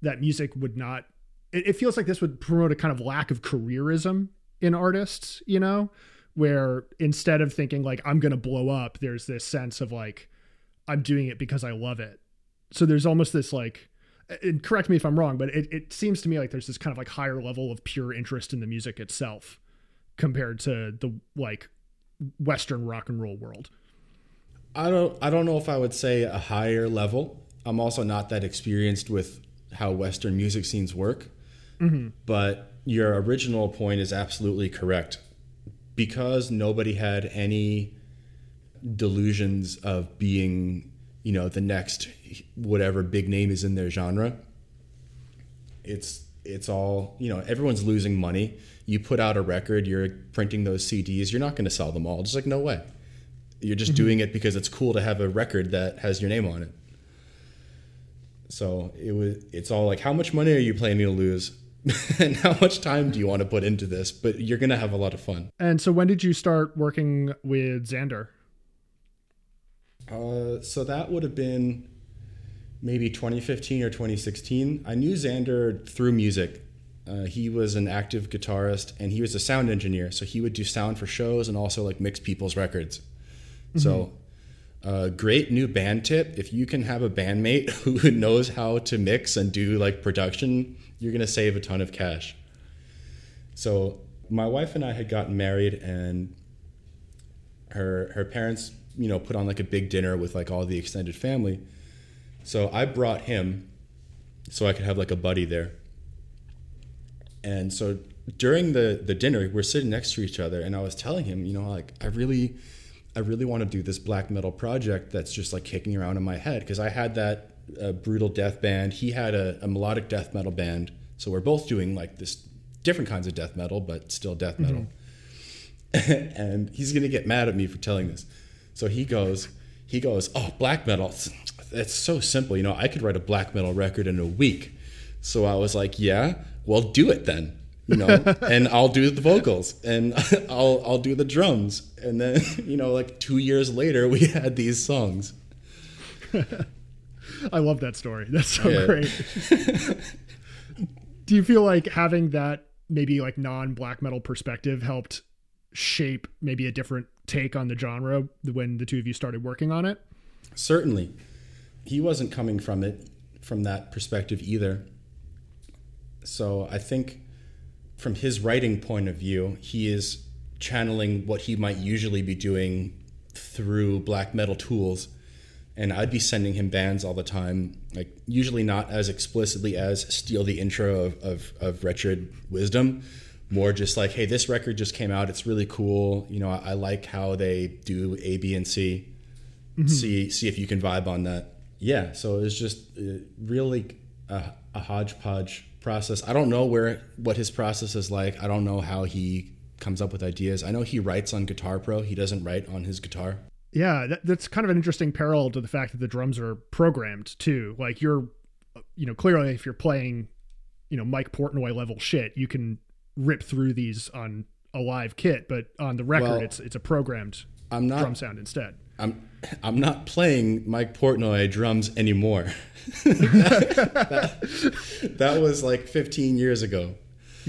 Speaker 1: that music would not it, it feels like this would promote a kind of lack of careerism in artists you know? Where instead of thinking like i'm gonna blow up there's this sense of like i'm doing it because i love it. So there's almost this like and correct me if i'm wrong but it, it seems to me like there's this kind of like higher level of pure interest in the music itself compared to the like western rock and roll world
Speaker 2: i don't i don't know if i would say a higher level i'm also not that experienced with how Western music scenes work. Mm-hmm. But your original point is absolutely correct. Because nobody had any delusions of being, you know, the next whatever big name is in their genre. It's it's all, you know, everyone's losing money. You put out a record, you're printing those CDs, you're not going to sell them all. Just like no way. You're just mm-hmm. doing it because it's cool to have a record that has your name on it. So it was. It's all like, how much money are you planning to lose? and how much time do you want to put into this? But you're gonna have a lot of fun.
Speaker 1: And so, when did you start working with Xander?
Speaker 2: Uh, so that would have been maybe 2015 or 2016. I knew Xander through music. Uh, he was an active guitarist and he was a sound engineer. So he would do sound for shows and also like mix people's records. Mm-hmm. So a great new band tip if you can have a bandmate who knows how to mix and do like production, you're going to save a ton of cash. So, my wife and I had gotten married and her her parents, you know, put on like a big dinner with like all the extended family. So, I brought him so I could have like a buddy there. And so during the the dinner, we're sitting next to each other and I was telling him, you know, like I really I really want to do this black metal project that's just like kicking around in my head because I had that uh, brutal death band. He had a, a, melodic death metal band. So we're both doing like this different kinds of death metal, but still death metal. Mm-hmm. and he's gonna get mad at me for telling this. So he goes, he goes, oh, black metal. It's, so simple, you know. I could write a black metal record in a week. So I was like, yeah, well, do it then you know, and I'll do the vocals and I'll I'll do the drums, and then you know, like two years later, we had these songs.
Speaker 1: I love that story. That's so yeah. great. do you feel like having that maybe like non black metal perspective helped shape maybe a different take on the genre when the two of you started working on it?
Speaker 2: Certainly. He wasn't coming from it from that perspective either. So I think from his writing point of view, he is channeling what he might usually be doing through black metal tools. And I'd be sending him bands all the time, like usually not as explicitly as steal the intro of, of, of Wretched Wisdom, more just like, hey, this record just came out. It's really cool. You know, I, I like how they do A, B, and C. Mm-hmm. See, see if you can vibe on that. Yeah. So it was just uh, really a, a hodgepodge process. I don't know where what his process is like. I don't know how he comes up with ideas. I know he writes on Guitar Pro. He doesn't write on his guitar.
Speaker 1: Yeah, that, that's kind of an interesting parallel to the fact that the drums are programmed too. Like you're, you know, clearly if you're playing, you know, Mike Portnoy level shit, you can rip through these on a live kit, but on the record, well, it's it's a programmed I'm not, drum sound instead.
Speaker 2: I'm I'm not playing Mike Portnoy drums anymore. that, that, that, was like 15 years ago.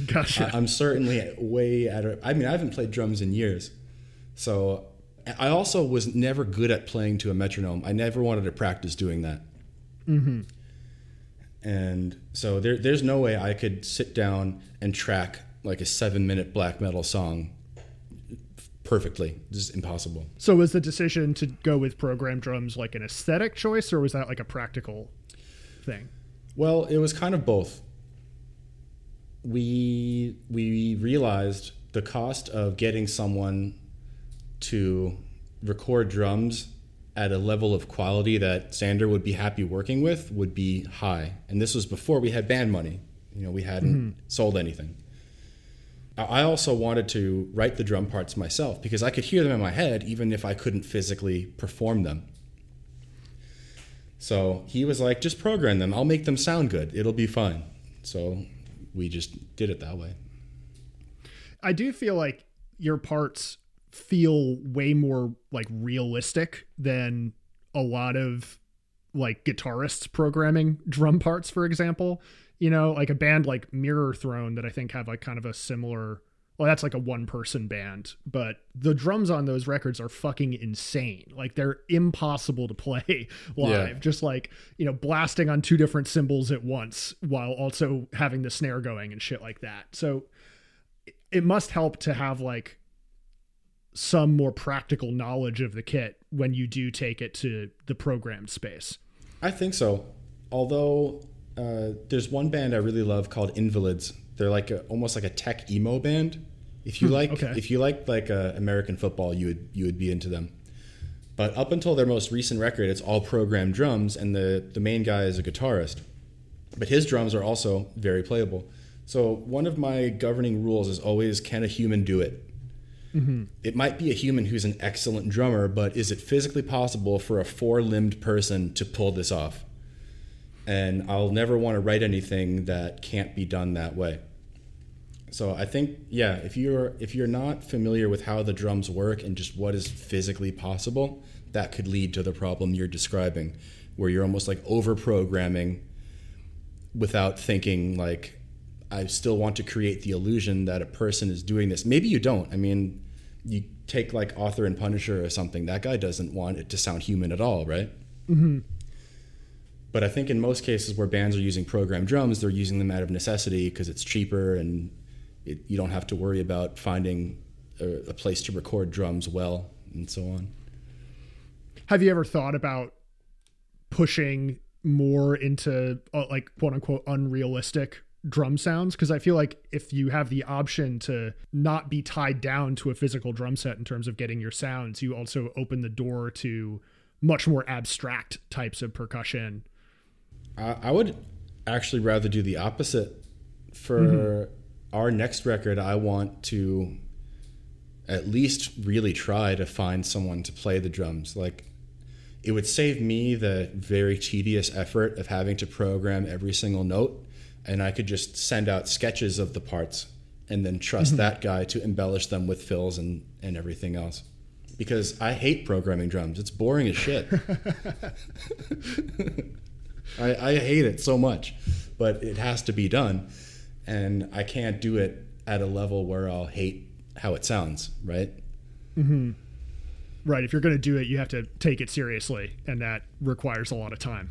Speaker 1: Gotcha.
Speaker 2: I, am certainly way out of. I mean, I haven't played drums in years, so I also was never good at playing to a metronome. I never wanted to practice doing that. Mm-hmm. And so there, there's no way I could sit down and track like a seven minute black metal song perfectly. Just impossible.
Speaker 1: So was the decision to go with program drums like an aesthetic choice or was that like a practical thing?
Speaker 2: Well, it was kind of both. We we realized the cost of getting someone to record drums at a level of quality that Xander would be happy working with would be high. And this was before we had band money. You know, we hadn't mm-hmm. sold anything. I also wanted to write the drum parts myself because I could hear them in my head even if I couldn't physically perform them. So he was like, just program them. I'll make them sound good. It'll be fine. So we just did it that way.
Speaker 1: I do feel like your parts feel way more like realistic than a lot of like guitarists programming drum parts, for example you know, like a band like Mirrorthrone that I think have like kind of a similar well, that's like a one person band, but the drums on those records are fucking insane. Like they're impossible to play live. Yeah. Just like, you know, blasting on two different cymbals at once while also having the snare going and shit like that. So it must help to have like some more practical knowledge of the kit when you do take it to the programmed space.
Speaker 2: I think so. Although uh, there's one band I really love called Invalids. They're like a, almost like a tech emo band. If you hmm, like, okay. if you like like uh, American football, you would you would be into them. But up until their most recent record, it's all programmed drums, and the the main guy is a guitarist. But his drums are also very playable. So one of my governing rules is always: can a human do it? Mm-hmm. It might be a human who's an excellent drummer, but is it physically possible for a four limbed person to pull this off? And I'll never want to write anything that can't be done that way. So I think yeah, if you're if you're not familiar with how the drums work and just what is physically possible, that could lead to the problem you're describing where you're almost like over programming without thinking like I still want to create the illusion that a person is doing this. Maybe you don't. I mean, you take like Author and Punisher or something. That guy doesn't want it to sound human at all, right? hmm but I think in most cases where bands are using programmed drums, they're using them out of necessity because it's cheaper and it, you don't have to worry about finding a, a place to record drums well and so on.
Speaker 1: Have you ever thought about pushing more into uh, like quote unquote unrealistic drum sounds because I feel like if you have the option to not be tied down to a physical drum set in terms of getting your sounds, you also open the door to much more abstract types of percussion
Speaker 2: I, I would actually rather do the opposite. For mm-hmm. our next record, I want to at least really try to find someone to play the drums. Like, it would save me the very tedious effort of having to program every single note, and I could just send out sketches of the parts and then trust mm-hmm. that guy to embellish them with fills and, and everything else. Because I hate programming drums. It's boring as shit. I, I hate it so much, but it has to be done, and I can't do it at a level where I'll hate how it sounds, right? Mm-hmm.
Speaker 1: right. If you're going to do it, you have to take it seriously, and that requires a lot of time.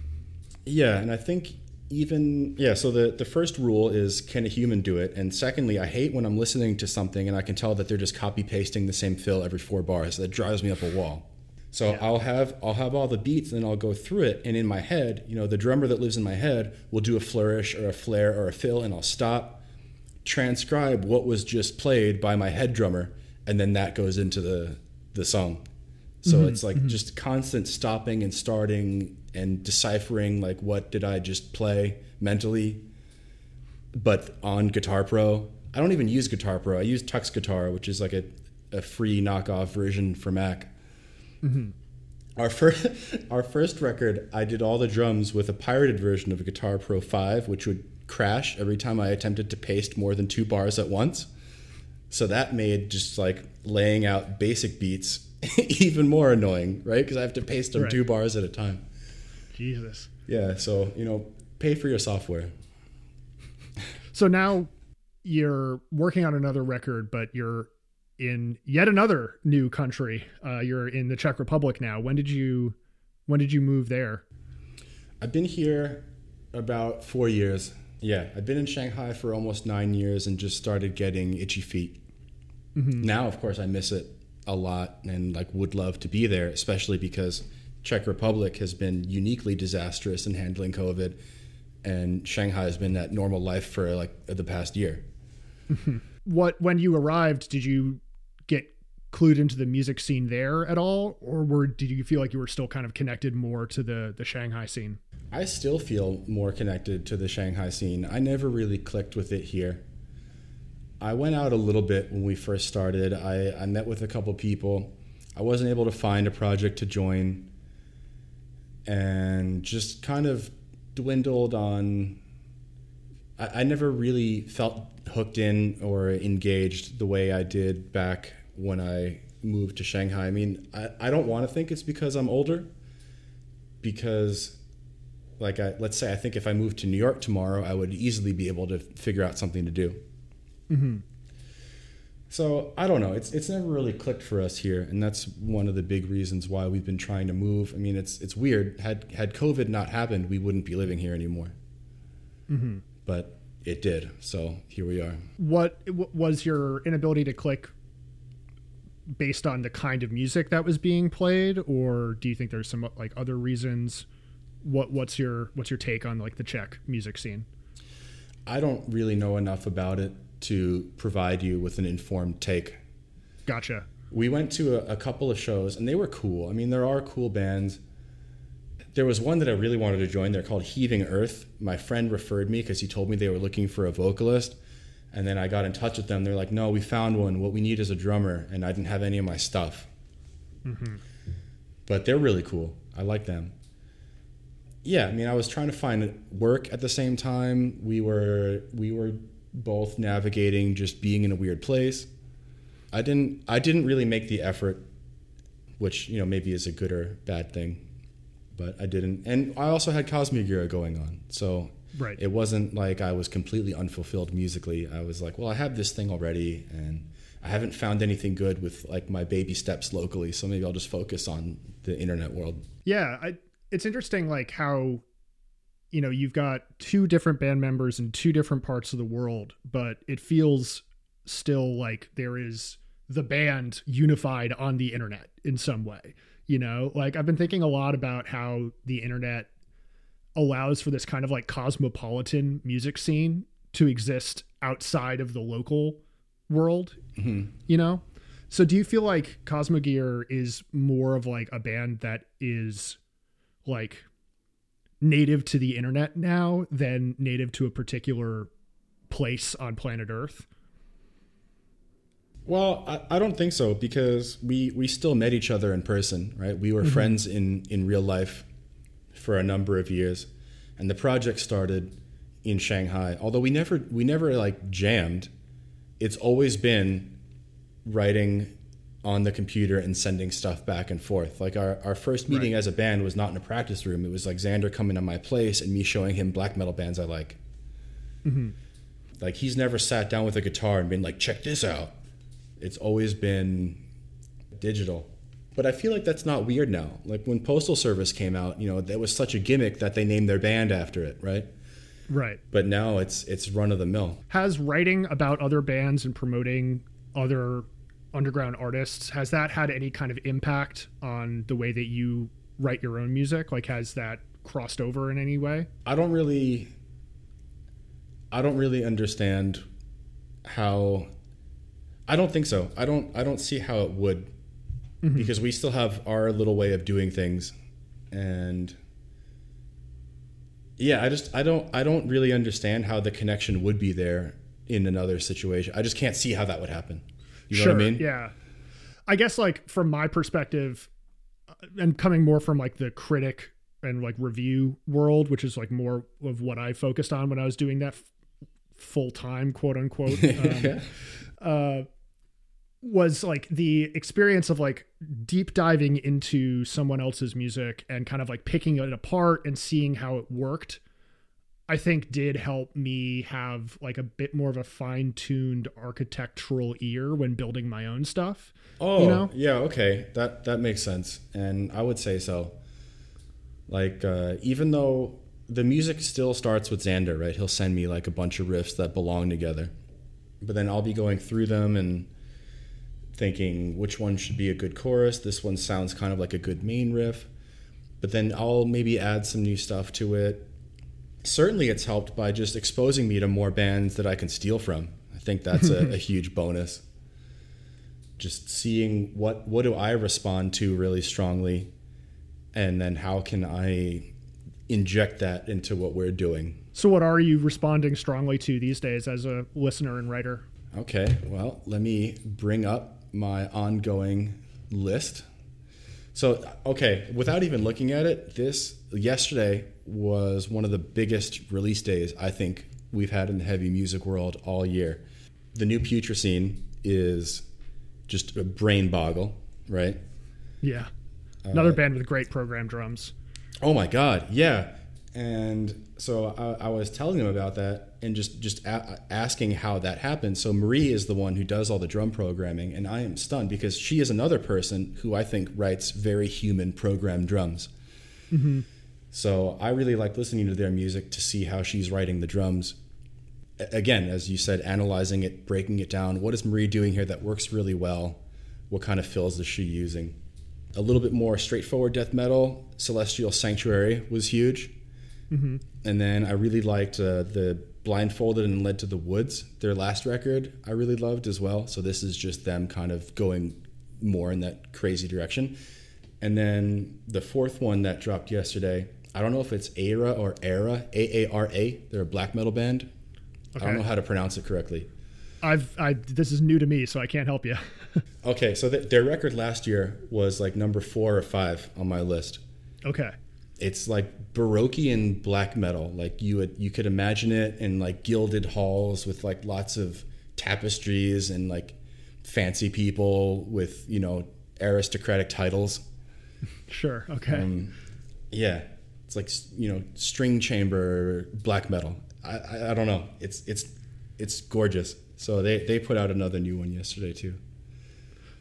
Speaker 2: Yeah, and I think even yeah. So the the first rule is can a human do it? And secondly, I hate when I'm listening to something and I can tell that they're just copy pasting the same fill every four bars. That drives me up a wall. So yeah. I'll have I'll have all the beats and then I'll go through it and in my head, you know, the drummer that lives in my head will do a flourish or a flare or a fill and I'll stop, transcribe what was just played by my head drummer, and then that goes into the the song. So mm-hmm, it's like mm-hmm. just constant stopping and starting and deciphering like what did I just play mentally. But on Guitar Pro, I don't even use Guitar Pro. I use Tux Guitar, which is like a, a free knockoff version for Mac. Mm-hmm. Our first, our first record, I did all the drums with a pirated version of a Guitar Pro 5, which would crash every time I attempted to paste more than two bars at once. So that made just like laying out basic beats even more annoying, right? Because I have to paste them right. two bars at a time.
Speaker 1: Jesus.
Speaker 2: Yeah. So you know, pay for your software.
Speaker 1: So now you're working on another record, but you're in yet another new country. Uh, you're in the Czech Republic now. When did you when did you move there?
Speaker 2: I've been here about four years. Yeah, I've been in Shanghai for almost nine years and just started getting itchy feet. Mm-hmm. Now, of course, I miss it a lot and like would love to be there, especially because Czech Republic has been uniquely disastrous in handling COVID, and Shanghai has been that normal life for like the past year.
Speaker 1: what when you arrived, did you clued into the music scene there at all, or were did you feel like you were still kind of connected more to the the Shanghai scene?
Speaker 2: I still feel more connected to the Shanghai scene. I never really clicked with it here. I went out a little bit when we first started. I, I met with a couple people. I wasn't able to find a project to join and just kind of dwindled on. I, I never really felt hooked in or engaged the way I did back when I moved to Shanghai. I mean, I, I don't want to think it's because I'm older, because, like, I, let's say I think if I moved to New York tomorrow, I would easily be able to figure out something to do. Mm-hmm. So I don't know. It's it's never really clicked for us here, and that's one of the big reasons why we've been trying to move. I mean, it's it's weird. Had had COVID not happened, we wouldn't be living here anymore. Mm-hmm. But it did, so here we are.
Speaker 1: What was your inability to click based on the kind of music that was being played, or do you think there's some like other reasons? What what's your what's your take on like the Czech music scene?
Speaker 2: I don't really know enough about it to provide you with an informed take.
Speaker 1: Gotcha.
Speaker 2: We went to a, a, couple of shows and they were cool. I mean, there are cool bands. There was one that I really wanted to join. They're called Heaving Earth. My friend referred me because he told me they were looking for a vocalist. And then I got in touch with them. They're like, no, we found one. What we need is a drummer. And I didn't have any of my stuff. Mm-hmm. But they're really cool. I like them. Yeah, I mean, I was trying to find work at the same time. We were we were both navigating just being in a weird place. I didn't I didn't really make the effort, which you know maybe is a good or bad thing, but I didn't. And I also had Cosmogyral going on, so
Speaker 1: right.
Speaker 2: it wasn't like I was completely unfulfilled musically. I was like, well, I have this thing already, and I haven't found anything good with like my baby steps locally, so maybe I'll just focus on the internet world.
Speaker 1: Yeah, I, it's interesting like how you know you've got two different band members in two different parts of the world but it feels still like there is the band unified on the internet in some way you know like i've been thinking a lot about how the internet allows for this kind of like cosmopolitan music scene to exist outside of the local world mm-hmm. you know so do you feel like Cosmogyral is more of like a band that is like native to the internet now than native to a particular place on planet Earth?
Speaker 2: Well, I, I, don't think so because we, we still met each other in person, right? We were mm-hmm. friends in, in real life for a number of years, and the project started in Shanghai. Although we never we never like jammed, it's always been writing on the computer and sending stuff back and forth. Like our, our first meeting right. as a band was not in a practice room. It was like Xander coming to my place and me showing him black metal bands I like. Mm-hmm. Like he's never sat down with a guitar and been like, check this out. It's always been digital. But I feel like that's not weird now. Like when Postal Service came out, you know, that was such a gimmick that they named their band after it, right?
Speaker 1: Right.
Speaker 2: But now it's it's run of the mill.
Speaker 1: Has writing about other bands and promoting other underground artists has that had any kind of impact on the way that you write your own music? Like has that crossed over in any way?
Speaker 2: I don't really I don't really understand how I don't think so. I don't I don't see how it would mm-hmm. because we still have our little way of doing things and yeah, I just I don't I don't really understand how the connection would be there in another situation. I just can't see how that would happen. You know
Speaker 1: sure,
Speaker 2: what I mean?
Speaker 1: Yeah. I guess like from my perspective uh, and coming more from like the critic and like review world, which is like more of what I focused on when I was doing that f- full time, quote unquote. Um, uh, was like the experience of like deep diving into someone else's music and kind of like picking it apart and seeing how it worked i think did help me have like a bit more of a fine-tuned architectural ear when building my own stuff
Speaker 2: oh you know? yeah okay. That that makes sense. And i would say so. Like uh, even though the music still starts with xander right? He'll send me like a bunch of riffs that belong together. But then i'll be going through them and thinking which one should be a good chorus. This one sounds kind of like a good main riff, but then I'll maybe add some new stuff to it. Certainly, it's helped by just exposing me to more bands that I can steal from. I think that's a, a huge bonus. Just seeing what what do I respond to really strongly, and then how can I inject that into what we're doing.
Speaker 1: So, what are you responding strongly to these days as a listener and writer?
Speaker 2: Okay, well, let me bring up my ongoing list. So, okay, without even looking at it, this yesterday was one of the biggest release days I think we've had in the heavy music world all year. The new Putrescine is just a brain boggle, right?
Speaker 1: Yeah. Another uh, band with great program drums.
Speaker 2: Oh my god, yeah. And so I, I was telling them about that, and just just a- asking how that happened. So Marie is the one who does all the drum programming, and I am stunned because she is another person who I think writes very human program drums. Mm-hmm. So I really like listening to their music to see how she's writing the drums. Again, as you said, analyzing it, breaking it down. What is Marie doing here that works really well? What kind of fills is she using? A little bit more straightforward death metal. Celestial Sanctuary was huge. Mm-hmm. And then I really liked uh, the blindfolded and led to the woods. Their last record i really loved as well. So this is just them kind of going more in that crazy direction. And then the fourth one that dropped yesterday i don't know if it's era or era a-a-r-a they're a black metal band. Okay. i don't know how to pronounce it correctly.
Speaker 1: I've I, this is new to me so i can't help you.
Speaker 2: Okay so th- their record last year was like number four or five on my list.
Speaker 1: Okay
Speaker 2: it's like baroquean black metal. Like you would you could imagine it in like gilded halls with like lots of tapestries and like fancy people with you know aristocratic titles.
Speaker 1: Sure okay. Um,
Speaker 2: yeah. It's like you know string chamber black metal. I, I, I don't know. It's it's it's gorgeous. So they they put out another new one yesterday too.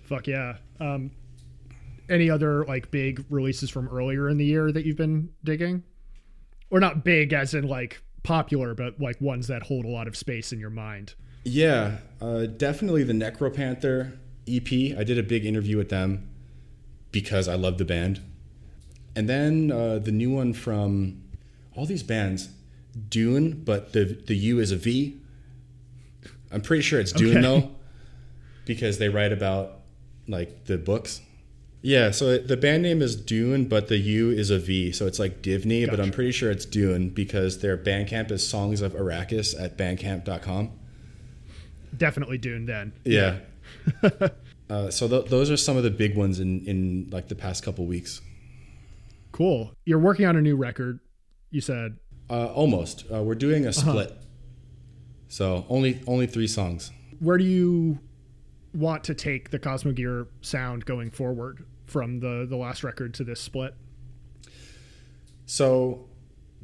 Speaker 1: Fuck yeah. Um any other like big releases from earlier in the year that you've been digging? Or not big as in like popular, but like ones that hold a lot of space in your mind.
Speaker 2: Yeah, uh, definitely the Necropanther EP. I did a big interview with them because I love the band. And then uh, the new one from all these bands, Dune, but the the U is a V. I'm pretty sure it's Dune okay. though, because they write about like the books. Yeah, so the band name is Dune, but the U is a V, so it's like Divney, gotcha. but I'm pretty sure it's Dune because their Bandcamp is Songs of Arrakis at bandcamp.com.
Speaker 1: Definitely Dune then.
Speaker 2: Yeah. uh, so th- those are some of the big ones in in like the past couple weeks.
Speaker 1: Cool. You're working on a new record. You said.
Speaker 2: Uh, almost. Uh, we're doing a uh-huh. split. Uh-huh. So only only three songs.
Speaker 1: Where do you want to take the Cosmogyral sound going forward? From the the last record to this split?
Speaker 2: So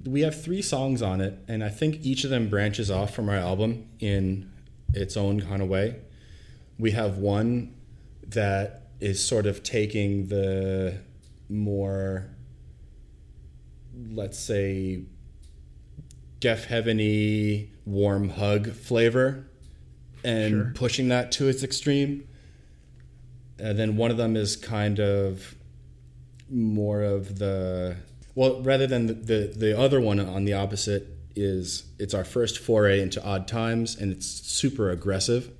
Speaker 2: we have three songs on it, and I think each of them branches off from our album in its own kind of way. We have one that is sort of taking the more, let's say, Deafheaveny warm hug flavor and
Speaker 1: Sure.
Speaker 2: pushing that to its extreme. And then one of them is kind of more of the well, rather than the, the, the other one on the opposite is it's our first foray into odd times and it's super aggressive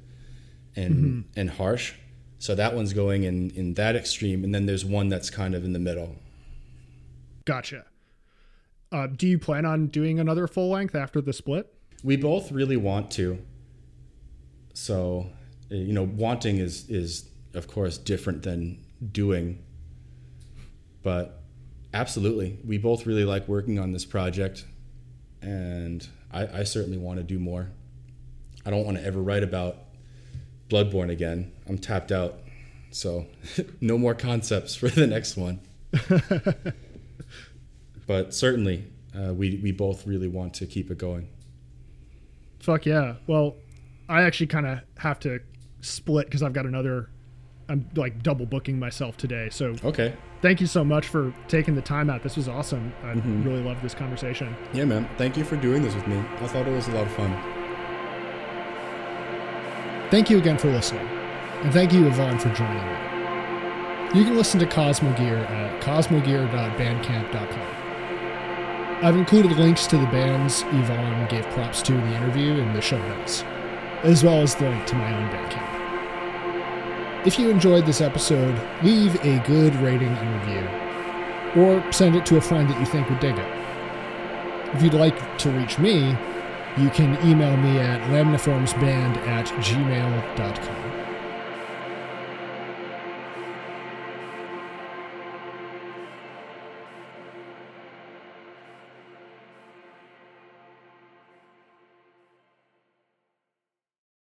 Speaker 2: and and harsh. So that one's going in in that extreme, and then there's one that's kind of in the middle.
Speaker 1: Gotcha. Uh, do you plan on doing another full length after the split?
Speaker 2: We both really want to. So, uh, you know, wanting is is of course different than doing. But absolutely, we both really like working on this project, and I, I certainly want to do more. I don't want to ever write about Bloodborne again. I'm tapped out, so no more concepts for the next one. but certainly, uh, we we both really want to keep it going.
Speaker 1: Fuck yeah. Well, I actually kind of have to split because I've got another. I'm like double booking myself today. So
Speaker 2: Okay.
Speaker 1: thank you so much for taking the time out. This was awesome. I mm-hmm. really loved this conversation.
Speaker 2: Yeah, man. Thank you for doing this with me. I thought it was a lot of fun.
Speaker 1: Thank you again for listening. And thank you, Yvonne, for joining me. You can listen to Cosmogyral at cosmogyral.bandcamp.com. I've included links to the bands Yvonne gave props to in the interview in the show notes, as well as the link to my own Bandcamp. If you enjoyed this episode, leave a good rating and review, or send it to a friend that you think would dig it. If you'd like to reach me, you can email me at lamniformsband at gmail.com.